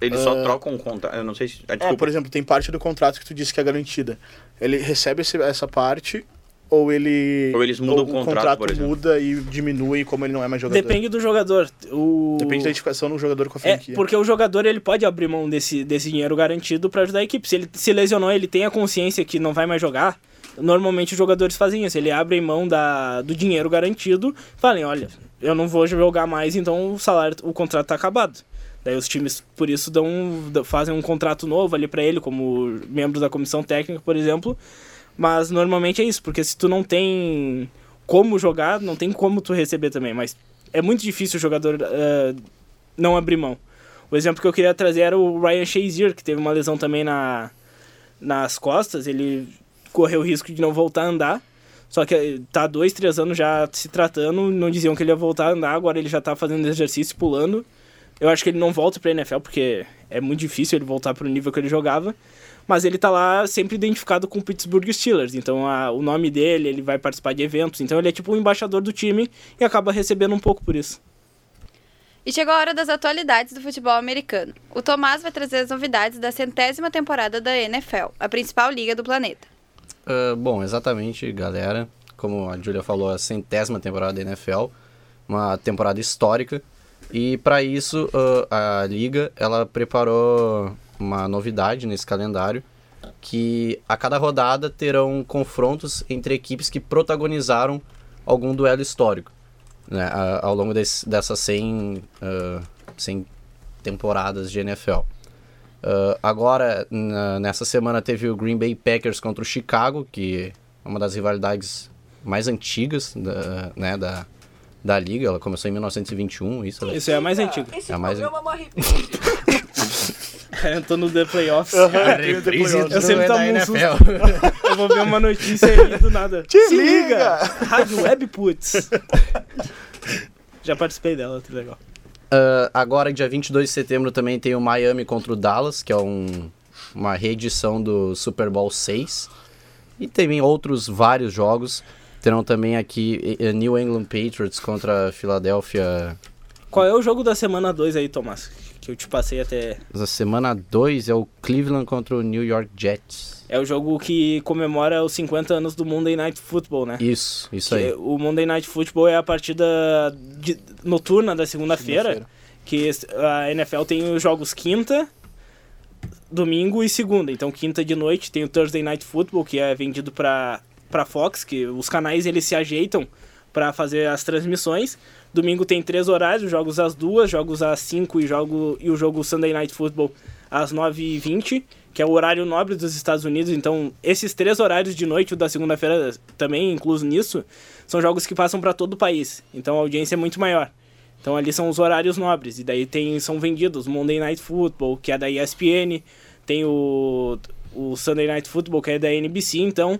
Eles só Ah. trocam o contrato. Eu não sei se. Ah, É, desculpa. por exemplo, tem parte do contrato que tu disse que é garantida. Ele recebe esse- essa parte ou ele. Ou eles mudam o contrato, por exemplo. muda e diminui como ele não é mais jogador. Depende do jogador. O... Depende da identificação do jogador com a É, franquia. porque o jogador ele pode abrir mão desse, desse dinheiro garantido pra ajudar a equipe. Se ele se lesionou, ele tem a consciência que não vai mais jogar. Normalmente os jogadores fazem isso. Ele abre mão da, do dinheiro garantido, falem, olha, eu não vou jogar mais, então o salário, o contrato tá acabado. Daí os times, por isso, dão, fazem um contrato novo ali pra ele, como membro da comissão técnica, por exemplo. Mas normalmente é isso, porque se tu não tem como jogar, não tem como tu receber também. Mas é muito difícil o jogador eh, não abrir mão. O exemplo que eu queria trazer era o Ryan Shazier, que teve uma lesão também na, nas costas. Ele correu o risco de não voltar a andar. Só que eh, tá dois, três anos já se tratando, não diziam que ele ia voltar a andar, agora ele já tá fazendo exercício, pulando. Eu acho que ele não volta pra NFL, porque é muito difícil ele voltar pro nível que ele jogava. Mas ele tá lá sempre identificado com o Pittsburgh Steelers, então a- o nome dele, ele vai participar de eventos, então ele é tipo o embaixador do time e acaba recebendo um pouco por isso. E chegou a hora das atualidades do futebol americano. O Tomás vai trazer as novidades da centésima temporada da NFL, a principal liga do planeta. Ah, bom, exatamente, galera. Como a Julia falou, a centésima temporada da NFL, uma temporada histórica. E para isso, ah, a liga ela preparou uma novidade nesse calendário, que a cada rodada terão confrontos entre equipes que protagonizaram algum duelo histórico, né, ao longo dessas 100, ah, 100 temporadas de NFL. Uh, agora, na- nessa semana, teve o Green Bay Packers contra o Chicago, que é uma das rivalidades mais antigas da, né, da, da liga. Ela começou em 1921, isso. né? Isso é a mais antiga. Esse É a mais- programa morre. [laughs] Eu tô no The Playoffs. reprise Eu sempre do- tomo da um NFL. Eu vou ver uma notícia aí do nada. Te Se liga! Rádio Web Putz. Já participei dela, que legal. Uh, agora, dia 22 de setembro, também tem o Miami contra o Dallas, que é um, uma reedição do Super Bowl 6. E também outros vários jogos. Terão também aqui New England Patriots contra a Philadelphia. Qual é o jogo da semana 2 aí, Tomás? Que eu te passei até. Na semana 2 é o Cleveland contra o New York Jets. É o jogo que comemora os 50 anos do Monday Night Football, né? Isso, isso Que aí. o Monday Night Football é a partida de- noturna da segunda-feira. que a NFL tem os jogos quinta, domingo e segunda. Então quinta de noite tem o Thursday Night Football, que é vendido para para Fox, que os canais eles se ajeitam para fazer as transmissões. Domingo tem três horários, jogos às duas, jogos às cinco e, jogo, e o jogo Sunday Night Football às 9h20, que é o horário nobre dos Estados Unidos. Então, esses três horários de noite, o da segunda-feira também incluso nisso, são jogos que passam para todo o país. Então, a audiência é muito maior. Então, ali são os horários nobres. E daí tem, são vendidos Monday Night Football, que é da ESPN, tem o, o Sunday Night Football, que é da NBC. Então,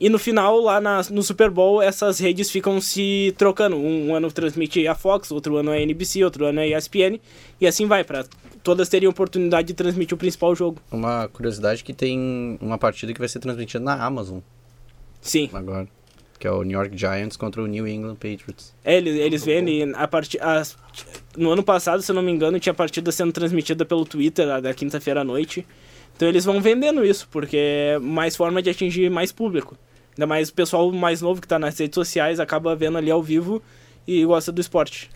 e no final, lá na- no Super Bowl, essas redes ficam se trocando. Um, ano transmite a Fox, outro ano é a NBC, outro ano é a ESPN. E assim vai, para todas terem oportunidade de transmitir o principal jogo. Uma curiosidade que tem uma partida que vai ser transmitida na Amazon Sim. agora. Que é o New York Giants contra o New England Patriots. É, eles, eles vendem a partir as no ano passado, se eu não me engano, tinha partida sendo transmitida pelo Twitter a da quinta-feira à noite. Então eles vão vendendo isso, porque é mais forma de atingir mais público. Ainda mais o pessoal mais novo que tá nas redes sociais acaba vendo ali ao vivo e gosta do esporte.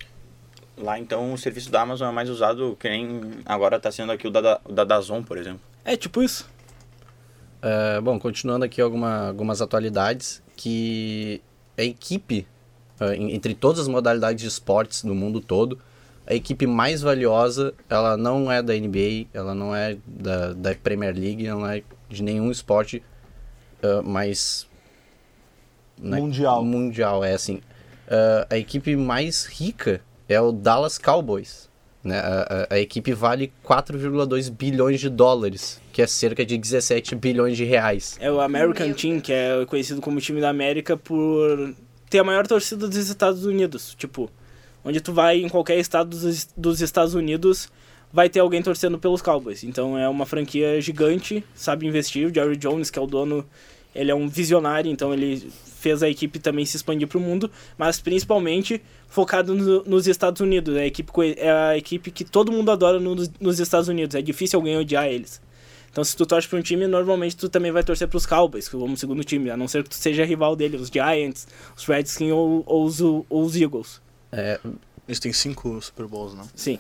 Lá então o serviço da Amazon é mais usado que nem agora tá sendo aqui o da, o da Dazon, por exemplo. É tipo isso. É, bom, continuando aqui alguma, algumas atualidades, que a equipe, em- entre todas as modalidades de esportes no mundo todo, a equipe mais valiosa, ela não é da NBA, ela não é da, da Premier League, ela não é de nenhum esporte é, mais... né, Mundial. Mundial, é assim. É, a equipe mais rica é o Dallas Cowboys. Né? A, a- a equipe vale 4,2 bilhões de dólares, que é cerca de 17 bilhões de reais. É o American Meu Team, que é conhecido como time da América por ter a maior torcida dos Estados Unidos. Tipo, onde tu vai em qualquer estado dos, dos Estados Unidos, vai ter alguém torcendo pelos Cowboys. Então é uma franquia gigante, sabe investir. O Jerry Jones, que é o dono Ele é um visionário, então ele fez a equipe também se expandir para o mundo, mas principalmente focado no, nos Estados Unidos. É a, equipe, é a equipe que todo mundo adora no, nos Estados Unidos. É difícil alguém odiar eles. Então, se tu torce para um time, normalmente tu também vai torcer para os Cowboys, que vão segundo time, a não ser que tu seja rival dele, os Giants, os Redskins ou, ou, os, ou os Eagles. É, Eles têm cinco Super Bowls, não? Sim.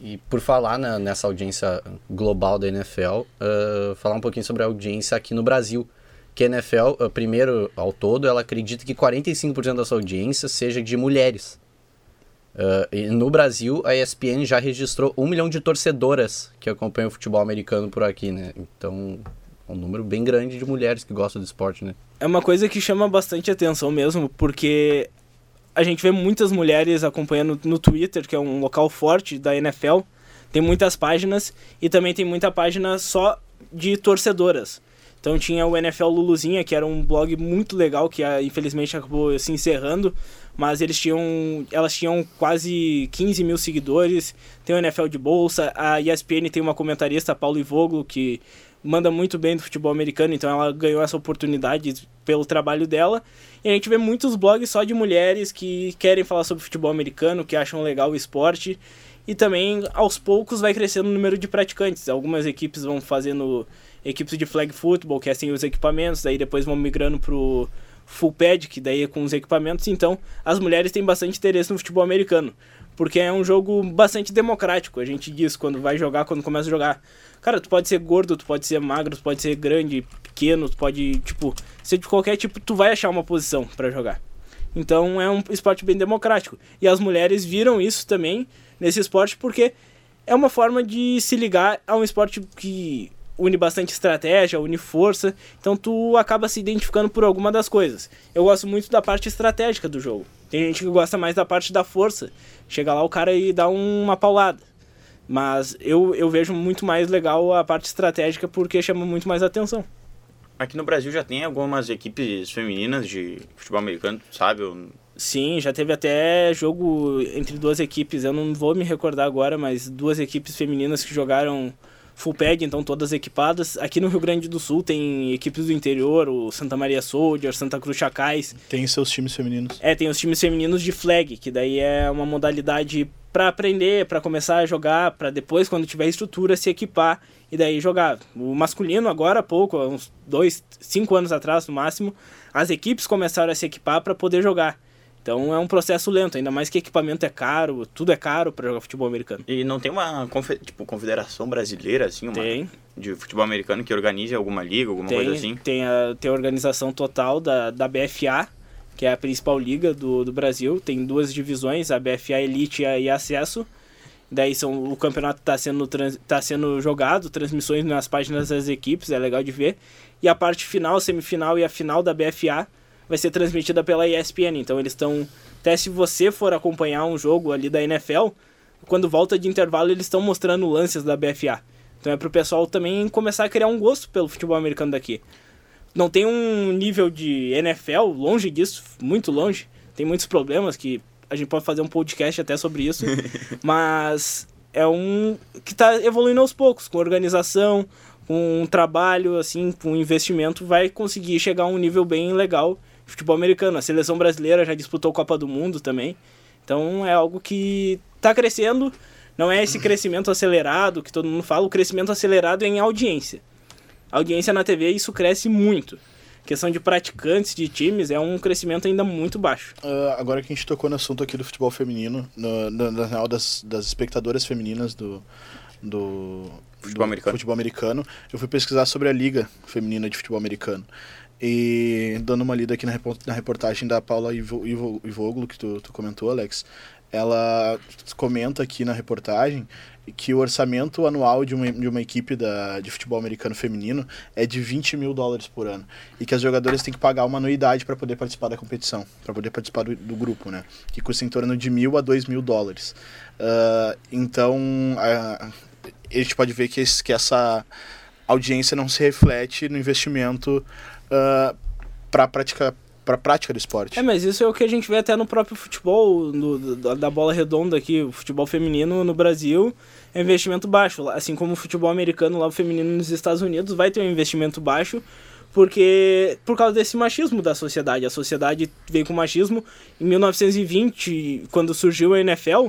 E por falar na, nessa audiência global da NFL, uh, falar um pouquinho sobre a audiência aqui no Brasil. Que a NFL, uh, primeiro ao todo, ela acredita que 45% da sua audiência seja de mulheres. Uh, no Brasil, a ESPN já registrou um milhão de torcedoras que acompanham o futebol americano por aqui, né? Então, é um número bem grande de mulheres que gostam do esporte, né? É uma coisa que chama bastante atenção mesmo, porque a gente vê muitas mulheres acompanhando no Twitter, que é um local forte da NFL. Tem muitas páginas e também tem muita página só de torcedoras. Então tinha o NFL Luluzinha, que era um blog muito legal, que ah, infelizmente acabou se encerrando, mas eles tinham, elas tinham quase 15 mil seguidores. Tem o NFL de Bolsa, a ESPN tem uma comentarista, Paulo Ivoglo, que manda muito bem do futebol americano, então ela ganhou essa oportunidade pelo trabalho dela. E a gente vê muitos blogs só de mulheres que querem falar sobre futebol americano, que acham legal o esporte. E também, aos poucos, vai crescendo o número de praticantes. Algumas equipes vão fazendo equipes de flag football, que é sem os equipamentos, daí depois vão migrando pro full pad, que daí é com os equipamentos. Então, as mulheres têm bastante interesse no futebol americano, porque é um jogo bastante democrático. A gente diz quando vai jogar, quando começa a jogar. Cara, tu pode ser gordo, tu pode ser magro, tu pode ser grande, pequeno, tu pode, tipo, ser de qualquer tipo, tu vai achar uma posição para jogar. Então, é um esporte bem democrático. E as mulheres viram isso também nesse esporte porque é uma forma de se ligar a um esporte que une bastante estratégia, une força, então tu acaba se identificando por alguma das coisas. Eu gosto muito da parte estratégica do jogo. Tem gente que gosta mais da parte da força. Chega lá o cara e dá uma paulada. Mas eu, eu vejo muito mais legal a parte estratégica porque chama muito mais atenção. Aqui no Brasil já tem algumas equipes femininas de futebol americano, sabe? Eu... Sim, já teve até jogo entre duas equipes. Eu não vou me recordar agora, mas duas equipes femininas que jogaram full pad, então todas equipadas. Aqui no Rio Grande do Sul tem equipes do interior, o Santa Maria Soldier, Santa Cruz Chacais. Tem seus times femininos. É, tem os times femininos de flag, que daí é uma modalidade para aprender, para começar a jogar, para depois, quando tiver estrutura, se equipar e daí jogar. O masculino, agora há pouco, uns dois, cinco anos atrás no máximo, as equipes começaram a se equipar para poder jogar. Então é um processo lento, ainda mais que equipamento é caro, tudo é caro para jogar futebol americano. E não tem uma tipo, confederação brasileira, assim, uma, Tem. de futebol americano que organize alguma liga, alguma Tem, coisa assim? tem, a, tem a organização total da, da BFA, que é a principal liga do, do Brasil. Tem duas divisões, a BFA Elite e a Acesso. Daí são, o campeonato está sendo, trans, tá sendo jogado, transmissões nas páginas das equipes, é legal de ver. E a parte final, semifinal e a final da BFA vai ser transmitida pela ESPN. Então eles estão. Até se você for acompanhar um jogo ali da NFL, quando volta de intervalo eles estão mostrando lances da BFA. Então é pro pessoal também começar a criar um gosto pelo futebol americano daqui. Não tem um nível de NFL, longe disso, muito longe. Tem muitos problemas que a gente pode fazer um podcast até sobre isso. [laughs] mas é um que está evoluindo aos poucos, com organização, com um trabalho, assim, com investimento, vai conseguir chegar a um nível bem legal futebol americano. A seleção brasileira já disputou Copa do Mundo também. Então é algo que está crescendo. Não é esse crescimento acelerado que todo mundo fala, o crescimento acelerado é em audiência. A audiência na TV, isso cresce muito. A questão de praticantes, de times, é um crescimento ainda muito baixo. Uh, agora que a gente tocou no assunto aqui do futebol feminino, no, no, na real das, das espectadoras femininas do, do, Futebol do americano. futebol americano, eu fui pesquisar sobre a Liga Feminina de Futebol Americano. E dando uma lida aqui na, repo- na reportagem da Paula Ivo- Ivo- Ivoglu, que tu, tu comentou, Alex, ela comenta aqui na reportagem que o orçamento anual de uma, de uma equipe da, de futebol americano feminino é de 20 mil dólares por ano. E que as jogadoras têm que pagar uma anuidade para poder participar da competição, para poder participar do, do grupo, né? Que custa em torno de mil a dois mil dólares. Ah, então, a gente pode ver que, esse, que essa audiência não se reflete no investimento para prática para prática do esporte. É, mas isso é o que a gente vê até no próprio futebol, no, da, da bola redonda aqui, o futebol feminino no Brasil é investimento baixo, assim como o futebol americano lá, o feminino nos Estados Unidos vai ter um investimento baixo, porque por causa desse machismo da sociedade. A sociedade veio com machismo. Em 1920, quando surgiu a NFL,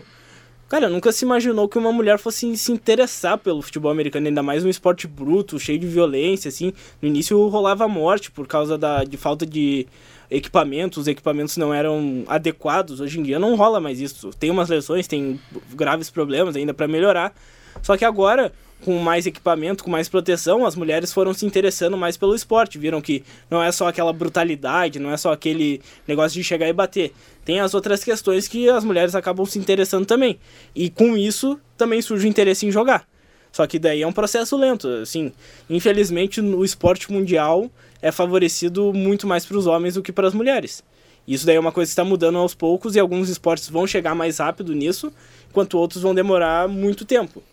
cara, nunca se imaginou que uma mulher fosse se interessar pelo futebol americano, ainda mais um esporte bruto, cheio de violência, assim. No início rolava morte por causa da, de falta de equipamentos, os equipamentos não eram adequados. Hoje em dia não rola mais isso. Tem umas lesões, tem graves problemas ainda para melhorar. Só que agora com mais equipamento, com mais proteção, as mulheres foram se interessando mais pelo esporte. Viram que não é só aquela brutalidade, não é só aquele negócio de chegar e bater. Tem as outras questões que as mulheres acabam se interessando também. E com isso também surge o interesse em jogar. Só que daí é um processo lento, assim. Infelizmente, no esporte mundial é favorecido muito mais para os homens do que para as mulheres. Isso daí é uma coisa que está mudando aos poucos e alguns esportes vão chegar mais rápido nisso, enquanto outros vão demorar muito tempo.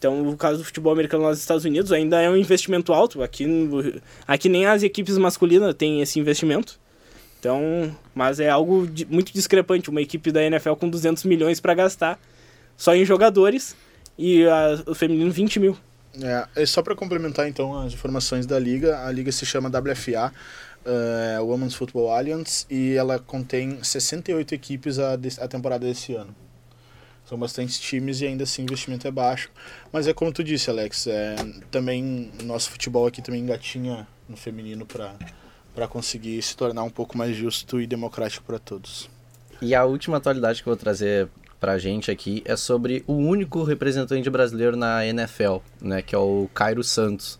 Então, o caso do futebol americano nos Estados Unidos ainda é um investimento alto. Aqui, aqui nem as equipes masculinas têm esse investimento. Então, mas é algo de, muito discrepante. Uma equipe da NFL com 200 milhões para gastar só em jogadores e a, o feminino 20 mil. É, só para complementar então as informações da liga, a liga se chama WFA, uh, Women's Football Alliance, e ela contém 68 equipes a, a temporada desse ano. São bastantes times e ainda assim o investimento é baixo. Mas é como tu disse, Alex, é, também nosso futebol aqui também engatinha no feminino para conseguir se tornar um pouco mais justo e democrático para todos. E a última atualidade que eu vou trazer pra gente aqui é sobre o único representante brasileiro na NFL, né, que é o Cairo Santos.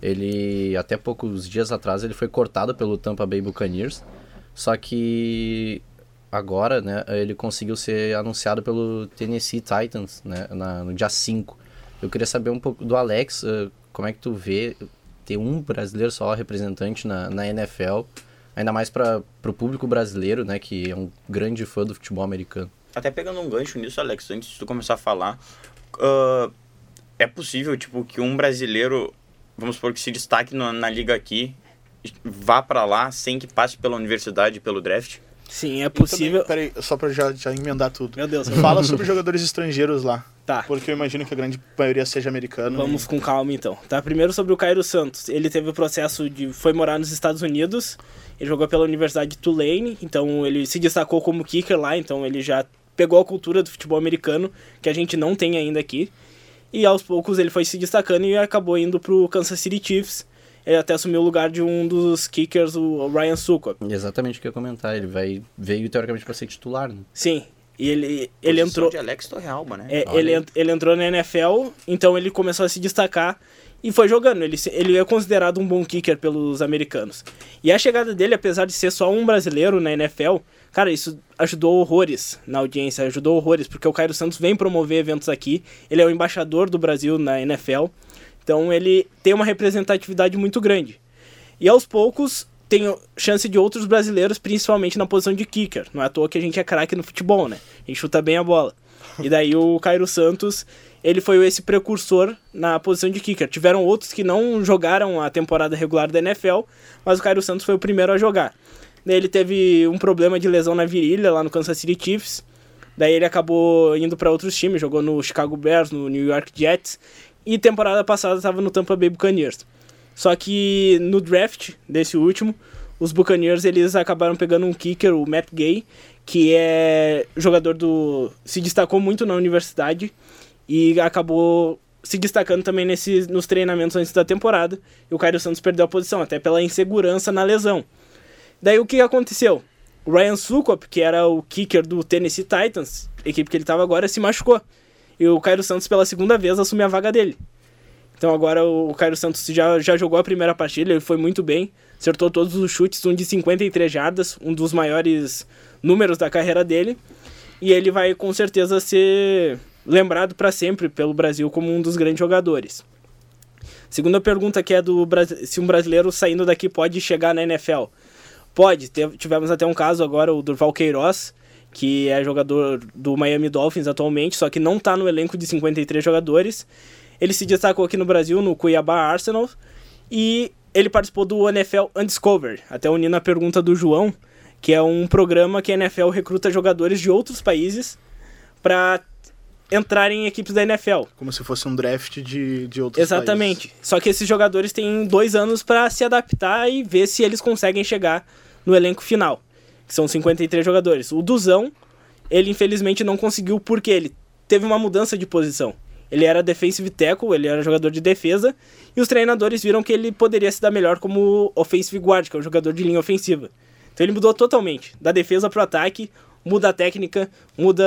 Ele até poucos dias atrás ele foi cortado pelo Tampa Bay Buccaneers, só que agora, né, ele conseguiu ser anunciado pelo Tennessee Titans, né, na, no dia 5. Eu queria saber um pouco do Alex, uh, como é que tu vê ter um brasileiro só representante na, na NFL, ainda mais para o público brasileiro, né, que é um grande fã do futebol americano. Até pegando um gancho nisso, Alex, antes de tu começar a falar, uh, é possível, tipo, que um brasileiro, vamos supor que se destaque no, na liga aqui, vá para lá sem que passe pela universidade, pelo draft? Sim, é possível. Também, peraí, só pra já, já emendar tudo. Meu Deus. Fala sobre jogadores estrangeiros lá. Tá. Porque eu imagino que a grande maioria seja americano. Vamos e... com calma então. Tá, primeiro sobre o Cairo Santos. Ele teve o processo de. Foi morar nos Estados Unidos. Ele jogou pela Universidade de Tulane. Então ele se destacou como kicker lá. Então ele já pegou a cultura do futebol americano, que a gente não tem ainda aqui. E aos poucos ele foi se destacando e acabou indo pro Kansas City Chiefs ele até assumiu o lugar de um dos kickers, o Ryan Suckup. Exatamente o que eu ia comentar, ele vai, veio teoricamente para ser titular, né? Sim, e ele, ele entrou... de Alex Torrealba, né? É, ele, ele entrou na NFL, então ele começou a se destacar e foi jogando. Ele, ele é considerado um bom kicker pelos americanos. E a chegada dele, apesar de ser só um brasileiro na NFL, cara, isso ajudou horrores na audiência, ajudou horrores, porque o Cairo Santos vem promover eventos aqui, ele é o embaixador do Brasil na NFL, então ele tem uma representatividade muito grande. E aos poucos tem chance de outros brasileiros, principalmente na posição de kicker. Não é à toa que a gente é craque no futebol, né? A gente chuta bem a bola. E daí o Cairo Santos, ele foi esse precursor na posição de kicker. Tiveram outros que não jogaram a temporada regular da NFL, mas o Cairo Santos foi o primeiro a jogar. Daí ele teve um problema de lesão na virilha lá no Kansas City Chiefs. Daí ele acabou indo para outros times, jogou no Chicago Bears, no New York Jets e temporada passada estava no Tampa Bay Buccaneers. Só que no draft desse último, os Buccaneers eles acabaram pegando um kicker, o Matt Gay, que é jogador do se destacou muito na universidade e acabou se destacando também nesse, nos treinamentos antes da temporada. E o Caio Santos perdeu a posição, até pela insegurança na lesão. Daí o que aconteceu? O Ryan Sukop, que era o kicker do Tennessee Titans, equipe que ele estava agora, se machucou. E o Cairo Santos, pela segunda vez, assumiu a vaga dele. Então agora o Cairo Santos já, já jogou a primeira partida, ele foi muito bem, acertou todos os chutes, um de 53 jardas, um dos maiores números da carreira dele. E ele vai com certeza ser lembrado para sempre pelo Brasil como um dos grandes jogadores. Segunda pergunta que é do se um brasileiro saindo daqui pode chegar na NFL. Pode, tivemos até um caso agora, o Durval Queiroz, que é jogador do Miami Dolphins atualmente, só que não está no elenco de 53 jogadores. Ele se destacou aqui no Brasil, no Cuiabá Arsenal, e ele participou do NFL Undiscovered, até unindo a pergunta do João, que é um programa que a NFL recruta jogadores de outros países para entrarem em equipes da NFL. Como se fosse um draft de, de outros Exatamente. Só que esses jogadores têm dois anos para se adaptar e ver se eles conseguem chegar no elenco final. Que são 53 jogadores. O Duzão, ele infelizmente não conseguiu porque ele teve uma mudança de posição. Ele era defensive tackle, ele era jogador de defesa, e os treinadores viram que ele poderia se dar melhor como offensive guard, que é um jogador de linha ofensiva. Então ele mudou totalmente, da defesa pro ataque, muda a técnica, muda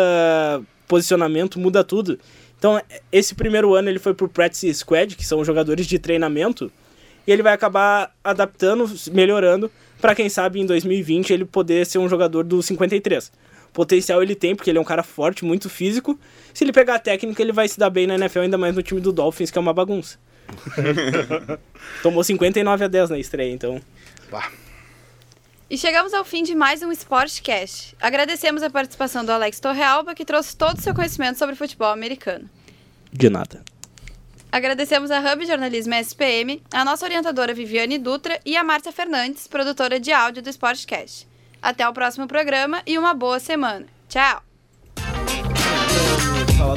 posicionamento, muda tudo. Então, esse primeiro ano ele foi pro practice squad, que são jogadores de treinamento, e ele vai acabar adaptando, melhorando, para quem sabe em 2020 ele poder ser um jogador do 53 potencial ele tem, porque ele é um cara forte, muito físico. Se ele pegar a técnica, ele vai se dar bem na NFL, ainda mais no time do Dolphins, que é uma bagunça. [laughs] Tomou 59 a 10 na estreia, então. Bah. E chegamos ao fim de mais um Sportcast. Agradecemos a participação do Alex Torrealba, que trouxe todo o seu conhecimento sobre futebol americano. De nada. Agradecemos a Hub Jornalismo SPM, a nossa orientadora Viviane Dutra e a Márcia Fernandes, produtora de áudio do Sportcast. Até o próximo programa e uma boa semana. Tchau!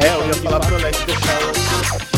É, eu ia falar pro Alex deixar.